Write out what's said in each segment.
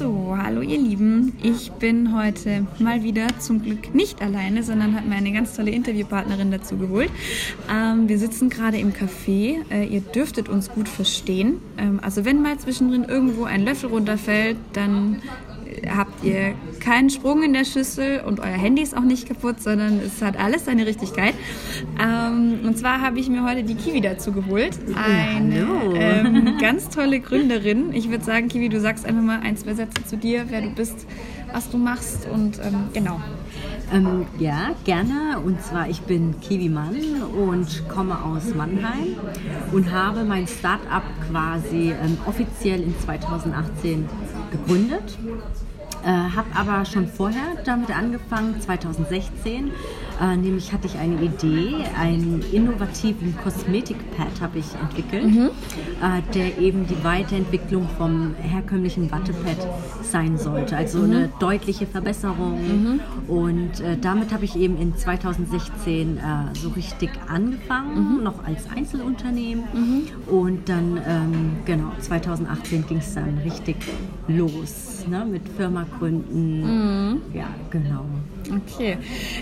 So, hallo ihr Lieben. Ich bin heute mal wieder zum Glück nicht alleine, sondern habe mir eine ganz tolle Interviewpartnerin dazu geholt. Ähm, wir sitzen gerade im Café. Äh, ihr dürftet uns gut verstehen. Ähm, also wenn mal zwischendrin irgendwo ein Löffel runterfällt, dann habt ihr keinen Sprung in der Schüssel und euer Handy ist auch nicht kaputt, sondern es hat alles seine Richtigkeit. Ähm, und zwar habe ich mir heute die Kiwi dazu geholt. Eine ähm, ganz tolle Gründerin. Ich würde sagen, Kiwi, du sagst einfach mal ein, zwei Sätze zu dir, wer du bist, was du machst und ähm, genau. Ähm, ja, gerne. Und zwar, ich bin Kiwi Mann und komme aus Mannheim und habe mein Start-up quasi ähm, offiziell in 2018 gegründet. Äh, habe aber schon vorher damit angefangen, 2016. Äh, nämlich hatte ich eine Idee, einen innovativen Kosmetikpad habe ich entwickelt, mhm. äh, der eben die Weiterentwicklung vom herkömmlichen Wattepad sein sollte. Also mhm. eine deutliche Verbesserung. Mhm. Und äh, damit habe ich eben in 2016 äh, so richtig angefangen, mhm. noch als Einzelunternehmen. Mhm. Und dann, ähm, genau, 2018 ging es dann richtig los ne, mit Firma gründen. Mhm. Ja, genau. Okay.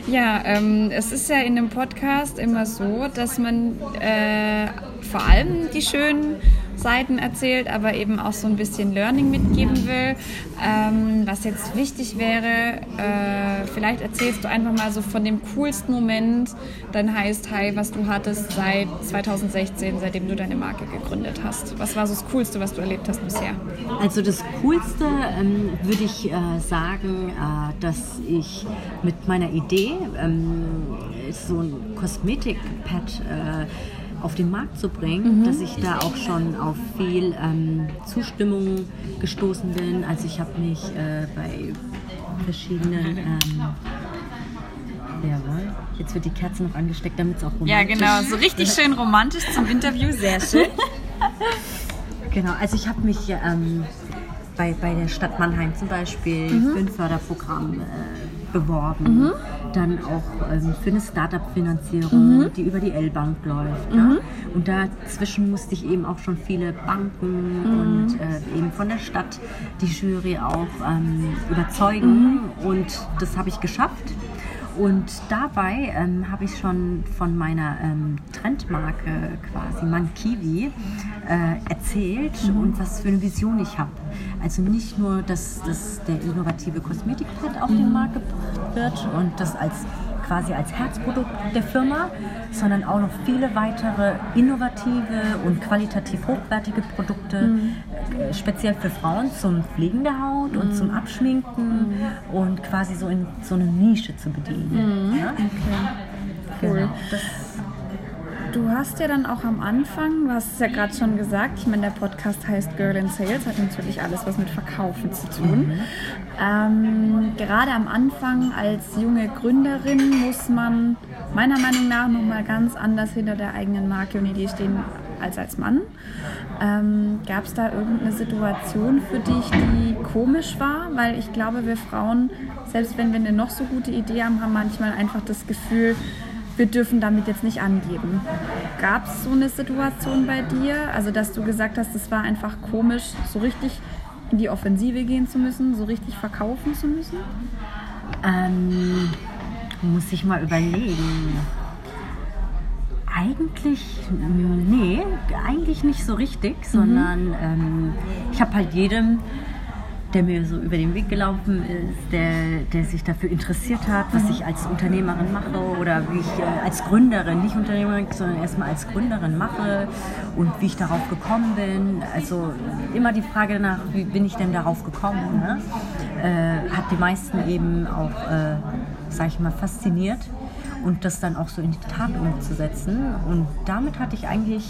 Ja, ähm, es ist ja in dem Podcast immer so, dass man äh, vor allem die schönen Seiten erzählt, aber eben auch so ein bisschen Learning mitgeben will. Ähm, was jetzt wichtig wäre, äh, vielleicht erzählst du einfach mal so von dem coolsten Moment, dann heißt Hi, was du hattest seit 2016, seitdem du deine Marke gegründet hast. Was war so das Coolste, was du erlebt hast bisher? Also das Coolste ähm, würde ich äh, sagen, äh, dass ich mit meiner Idee ähm, so ein Kosmetikpad äh, auf den Markt zu bringen, mhm. dass ich da auch schon auf viel ähm, Zustimmung gestoßen bin. Also ich habe mich äh, bei verschiedenen ähm, Jawohl. Jetzt wird die Kerze noch angesteckt, damit es auch romantisch Ja, genau. So richtig schön romantisch zum Interview. Sehr schön. genau. Also ich habe mich ähm, bei, bei der Stadt Mannheim zum Beispiel mhm. für ein Förderprogramm äh, beworben. Mhm dann auch ähm, für eine Startup-Finanzierung, mhm. die über die L-Bank läuft. Mhm. Ja? Und dazwischen musste ich eben auch schon viele Banken mhm. und äh, eben von der Stadt die Jury auch ähm, überzeugen. Mhm. Und das habe ich geschafft. Und dabei ähm, habe ich schon von meiner ähm, Trendmarke quasi Mankiwi äh, erzählt mhm. und was für eine Vision ich habe. Also nicht nur, dass, dass der innovative Kosmetikpad auf mhm. den Markt gebracht wird und das als quasi als Herzprodukt der Firma, sondern auch noch viele weitere innovative und qualitativ hochwertige Produkte, mhm. äh, speziell für Frauen zum Pflegen der Haut mhm. und zum Abschminken mhm. und quasi so in so eine Nische zu bedienen. Mhm. Ja? Okay. Cool. Genau. Du hast ja dann auch am Anfang, du hast es ja gerade schon gesagt, ich meine, der Podcast heißt Girl in Sales, hat natürlich alles was mit Verkaufen zu tun. Mhm. Ähm, gerade am Anfang als junge Gründerin muss man meiner Meinung nach nochmal ganz anders hinter der eigenen Marke und Idee stehen als als Mann. Ähm, Gab es da irgendeine Situation für dich, die komisch war? Weil ich glaube, wir Frauen, selbst wenn wir eine noch so gute Idee haben, haben manchmal einfach das Gefühl, wir dürfen damit jetzt nicht angeben. Gab es so eine Situation bei dir? Also, dass du gesagt hast, es war einfach komisch, so richtig in die Offensive gehen zu müssen, so richtig verkaufen zu müssen? Ähm, muss ich mal überlegen. Eigentlich, nee, eigentlich nicht so richtig, sondern mhm. ähm, ich habe halt jedem der mir so über den Weg gelaufen ist, der, der sich dafür interessiert hat, was ich als Unternehmerin mache oder wie ich äh, als Gründerin, nicht Unternehmerin, sondern erstmal als Gründerin mache und wie ich darauf gekommen bin. Also immer die Frage danach, wie bin ich denn darauf gekommen, ne? äh, hat die meisten eben auch, äh, sag ich mal, fasziniert und das dann auch so in die Tat umzusetzen. Und damit hatte ich eigentlich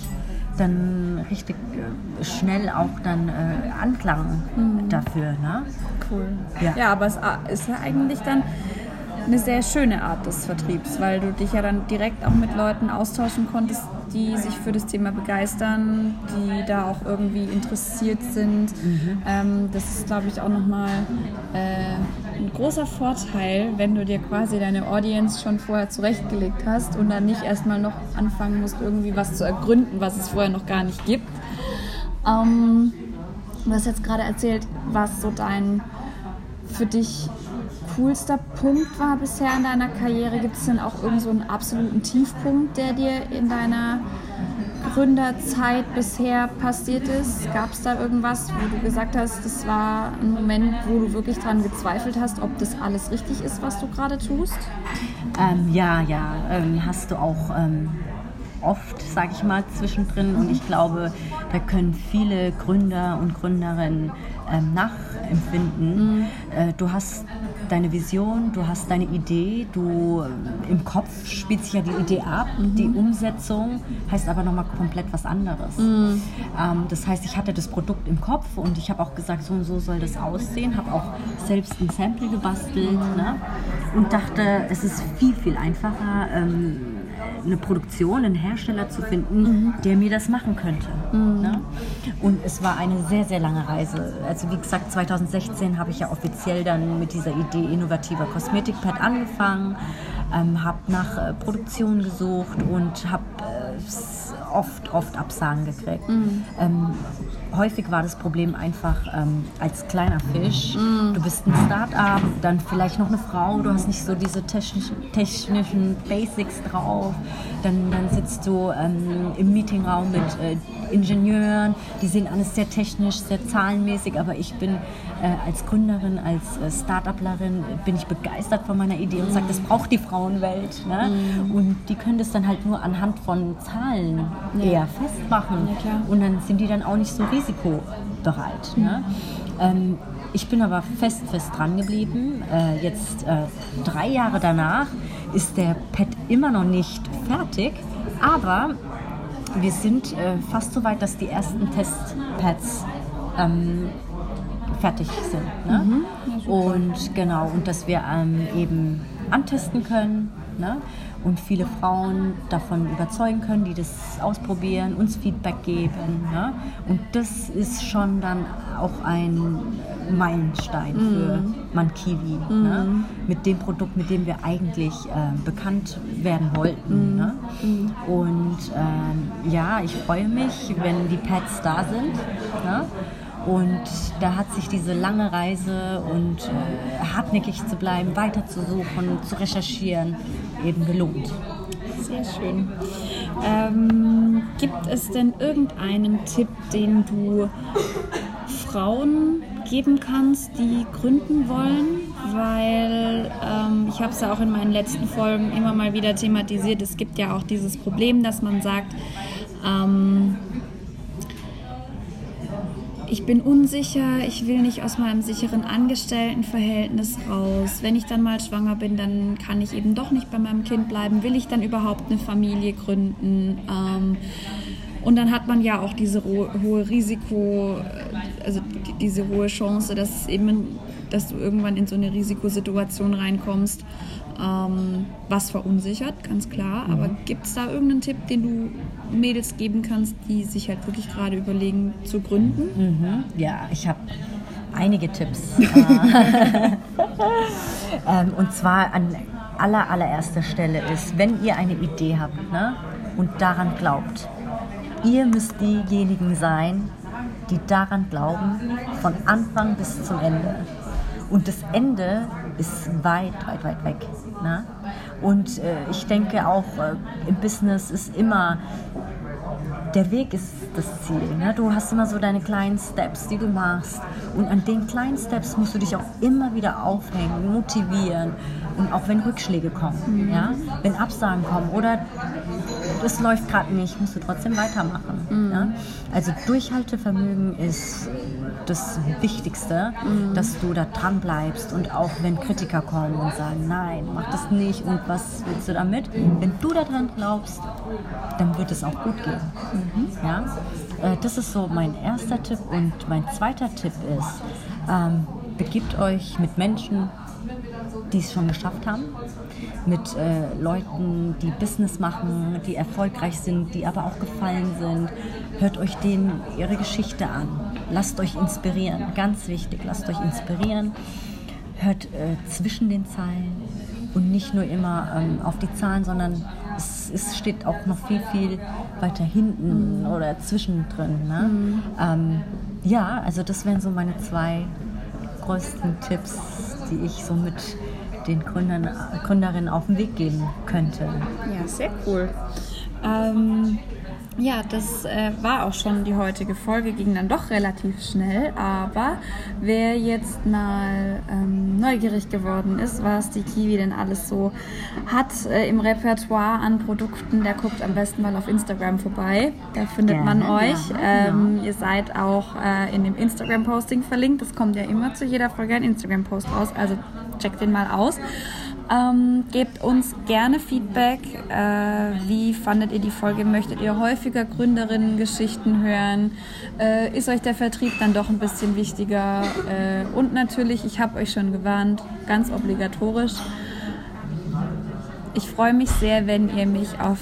dann richtig äh, schnell auch dann äh, Anklang mhm. dafür. Ne? Cool. Ja. ja, aber es ist ja eigentlich dann eine sehr schöne Art des Vertriebs, weil du dich ja dann direkt auch mit Leuten austauschen konntest, die sich für das Thema begeistern, die da auch irgendwie interessiert sind. Mhm. Ähm, das ist, glaube ich, auch nochmal äh, ein großer Vorteil, wenn du dir quasi deine Audience schon vorher zurechtgelegt hast und dann nicht erstmal noch anfangen musst, irgendwie was zu ergründen, was es vorher noch gar nicht gibt. Ähm, Du hast jetzt gerade erzählt, was so dein für dich coolster Punkt war bisher in deiner Karriere. Gibt es denn auch irgend so einen absoluten Tiefpunkt, der dir in deiner Gründerzeit bisher passiert ist? Gab es da irgendwas, wo du gesagt hast, das war ein Moment, wo du wirklich daran gezweifelt hast, ob das alles richtig ist, was du gerade tust? Ähm, ja, ja, ähm, hast du auch ähm, oft, sage ich mal, zwischendrin. Und ich glaube, da können viele Gründer und Gründerinnen ähm, nachempfinden. Mhm. Äh, du hast deine Vision, du hast deine Idee, du äh, im Kopf spielt sich ja die Idee ab, mhm. die Umsetzung heißt aber nochmal komplett was anderes. Mhm. Ähm, das heißt, ich hatte das Produkt im Kopf und ich habe auch gesagt, so und so soll das aussehen, habe auch selbst ein Sample gebastelt ne? und dachte, es ist viel, viel einfacher. Ähm, eine Produktion, einen Hersteller zu finden, mhm. der mir das machen könnte. Mhm. Ne? Und es war eine sehr, sehr lange Reise. Also wie gesagt, 2016 habe ich ja offiziell dann mit dieser Idee innovativer Kosmetikpad angefangen, ähm, habe nach äh, Produktion gesucht und habe äh, oft, oft Absagen gekriegt. Mhm. Ähm, häufig war das Problem einfach ähm, als kleiner Fisch. Mm. Du bist ein Start-up, dann vielleicht noch eine Frau, du hast nicht so diese technischen, technischen Basics drauf. Dann, dann sitzt du ähm, im Meetingraum mit äh, Ingenieuren, die sehen alles sehr technisch, sehr zahlenmäßig, aber ich bin äh, als Gründerin, als äh, Start-uplerin, bin ich begeistert von meiner Idee und sage, das braucht die Frauenwelt. Ne? Mm. Und die können das dann halt nur anhand von Zahlen ja. eher festmachen. Ja, und dann sind die dann auch nicht so riesig risikobereit. Ne? Ähm, ich bin aber fest, fest dran geblieben. Äh, jetzt äh, drei Jahre danach ist der Pad immer noch nicht fertig, aber wir sind äh, fast so weit, dass die ersten Testpads ähm, fertig sind. Ne? Mhm, und genau, und dass wir ähm, eben antesten können. Ne? Und viele Frauen davon überzeugen können, die das ausprobieren, uns Feedback geben. Ne? Und das ist schon dann auch ein Meilenstein mm. für Mankiwi. Mm. Ne? Mit dem Produkt, mit dem wir eigentlich äh, bekannt werden wollten. Mm. Ne? Und ähm, ja, ich freue mich, wenn die Pads da sind. Ne? Und da hat sich diese lange Reise und äh, hartnäckig zu bleiben, weiterzusuchen, zu recherchieren, eben gelohnt. Sehr schön. Ähm, gibt es denn irgendeinen Tipp, den du Frauen geben kannst, die gründen wollen? Weil ähm, ich habe es ja auch in meinen letzten Folgen immer mal wieder thematisiert. Es gibt ja auch dieses Problem, dass man sagt, ähm, ich bin unsicher, ich will nicht aus meinem sicheren Angestelltenverhältnis raus. Wenn ich dann mal schwanger bin, dann kann ich eben doch nicht bei meinem Kind bleiben. Will ich dann überhaupt eine Familie gründen? Ähm, und dann hat man ja auch diese hohe Risiko, also diese hohe Chance, dass eben, dass du irgendwann in so eine Risikosituation reinkommst ähm, was verunsichert, ganz klar. Mhm. Aber gibt es da irgendeinen Tipp, den du Mädels geben kannst, die sich halt wirklich gerade überlegen zu gründen? Mhm. Ja, ich habe einige Tipps. ähm, und zwar an aller, allererster Stelle ist, wenn ihr eine Idee habt ne, und daran glaubt, ihr müsst diejenigen sein, die daran glauben, von Anfang bis zum Ende. Und das Ende ist weit, weit, weit weg. Ne? Und äh, ich denke auch äh, im Business ist immer der Weg ist das Ziel. Ne? Du hast immer so deine kleinen Steps, die du machst. Und an den kleinen Steps musst du dich auch immer wieder aufhängen, motivieren. Und auch wenn Rückschläge kommen, mhm. ja? wenn Absagen kommen oder es läuft gerade nicht, musst du trotzdem weitermachen. Mhm. Ja? Also Durchhaltevermögen ist das Wichtigste, mhm. dass du da dran bleibst und auch wenn Kritiker kommen und sagen, nein, mach das nicht und was willst du damit? Wenn du daran glaubst, dann wird es auch gut gehen. Mhm. Ja? Äh, das ist so mein erster Tipp und mein zweiter Tipp ist, ähm, begibt euch mit Menschen, die es schon geschafft haben, mit äh, Leuten, die Business machen, die erfolgreich sind, die aber auch gefallen sind. Hört euch denen ihre Geschichte an. Lasst euch inspirieren. Ganz wichtig, lasst euch inspirieren. Hört äh, zwischen den Zeilen und nicht nur immer ähm, auf die Zahlen, sondern es, es, steht auch noch viel, viel weiter hinten mhm. oder zwischendrin. Ne? Mhm. Ähm, ja, also das wären so meine zwei größten Tipps, die ich so mit den Gründern, Gründerinnen auf den Weg geben könnte. Ja, sehr cool. Ähm, ja, das äh, war auch schon die heutige Folge, ging dann doch relativ schnell, aber wer jetzt mal ähm, neugierig geworden ist, was die Kiwi denn alles so hat äh, im Repertoire an Produkten, der guckt am besten mal auf Instagram vorbei. Da findet Gerne, man euch. Ja, ähm, ja. Ihr seid auch äh, in dem Instagram-Posting verlinkt. Das kommt ja immer zu jeder Folge ein Instagram-Post raus, also checkt den mal aus. Ähm, gebt uns gerne Feedback. Äh, wie fandet ihr die Folge? Möchtet ihr häufiger Gründerinnen-Geschichten hören? Äh, ist euch der Vertrieb dann doch ein bisschen wichtiger? Äh, und natürlich, ich habe euch schon gewarnt, ganz obligatorisch. Ich freue mich sehr, wenn ihr mich auf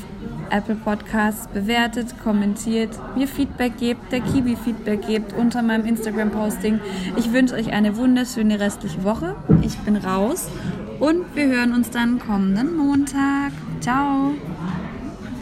Apple Podcasts bewertet, kommentiert, mir Feedback gebt, der Kiwi Feedback gebt unter meinem Instagram-Posting. Ich wünsche euch eine wunderschöne restliche Woche. Ich bin raus und wir hören uns dann kommenden Montag. Ciao!